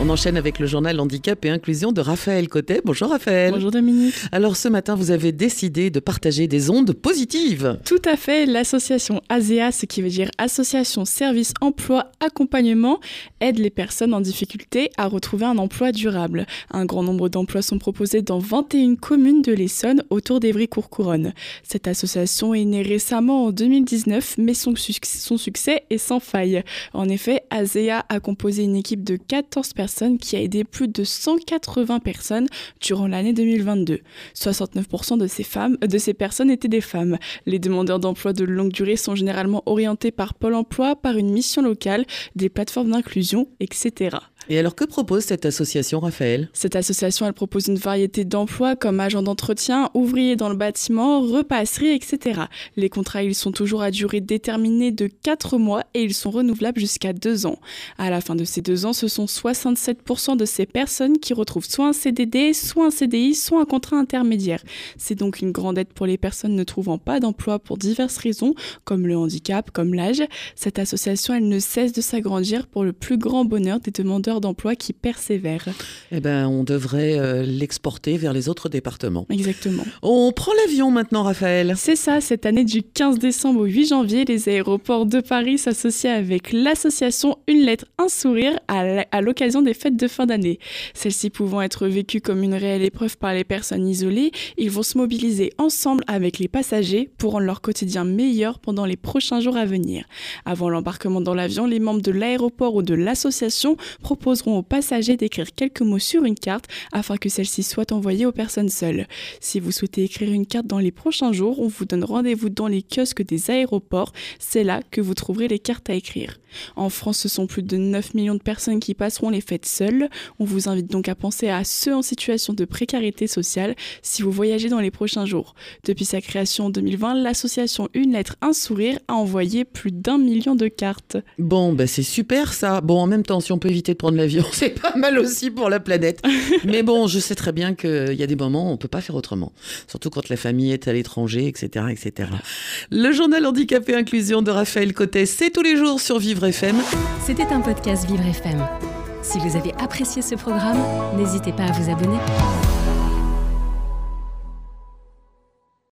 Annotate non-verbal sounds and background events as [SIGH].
On enchaîne avec le journal Handicap et Inclusion de Raphaël Cotet. Bonjour Raphaël. Bonjour Dominique. Alors ce matin, vous avez décidé de partager des ondes positives. Tout à fait. L'association ASEA, ce qui veut dire Association Service Emploi Accompagnement, aide les personnes en difficulté à retrouver un emploi durable. Un grand nombre d'emplois sont proposés dans 21 communes de l'Essonne autour d'Evry-Courcouronne. Cette association est née récemment en 2019, mais son, son succès est sans faille. En effet, ASEA a composé une équipe de 14 personnes qui a aidé plus de 180 personnes durant l'année 2022. 69% de ces femmes, de ces personnes étaient des femmes. Les demandeurs d'emploi de longue durée sont généralement orientés par Pôle emploi, par une mission locale, des plateformes d'inclusion, etc. Et alors que propose cette association, Raphaël? Cette association, elle propose une variété d'emplois comme agent d'entretien, ouvrier dans le bâtiment, repasserie, etc. Les contrats, ils sont toujours à durée déterminée de 4 mois et ils sont renouvelables jusqu'à 2 ans. À la fin de ces 2 ans, ce sont 67% de ces personnes qui retrouvent soit un CDD, soit un CDI, soit un contrat intermédiaire. C'est donc une grande aide pour les personnes ne trouvant pas d'emploi pour diverses raisons, comme le handicap, comme l'âge. Cette association, elle ne cesse de s'agrandir pour le plus grand bonheur des demandeurs d'emploi qui persévèrent. Eh ben, on devrait euh, l'exporter vers les autres départements. Exactement. On prend l'avion maintenant, Raphaël. C'est ça, cette année du 15 décembre au 8 janvier, les aéroports de Paris s'associent avec l'association Une lettre, un sourire à l'occasion des fêtes de fin d'année. Celles-ci pouvant être vécues comme une réelle épreuve par les personnes isolées, ils vont se mobiliser ensemble avec les passagers pour rendre leur quotidien meilleur pendant les prochains jours à venir. Avant l'embarquement dans l'avion, les membres de l'aéroport ou de l'association proposent proposeront aux passagers d'écrire quelques mots sur une carte afin que celle-ci soit envoyée aux personnes seules. Si vous souhaitez écrire une carte dans les prochains jours, on vous donne rendez-vous dans les kiosques des aéroports. C'est là que vous trouverez les cartes à écrire. En France, ce sont plus de 9 millions de personnes qui passeront les fêtes seules. On vous invite donc à penser à ceux en situation de précarité sociale si vous voyagez dans les prochains jours. Depuis sa création en 2020, l'association Une lettre, un sourire a envoyé plus d'un million de cartes. Bon, ben c'est super ça. Bon, en même temps, si on peut éviter de prendre l'avion, [LAUGHS] c'est pas mal aussi pour la planète. Mais bon, je sais très bien qu'il y a des moments où on peut pas faire autrement. Surtout quand la famille est à l'étranger, etc., etc. Le journal Handicapé Inclusion de Raphaël Cotet, c'est tous les jours sur Vivre FM. C'était un podcast Vivre FM. Si vous avez apprécié ce programme, n'hésitez pas à vous abonner.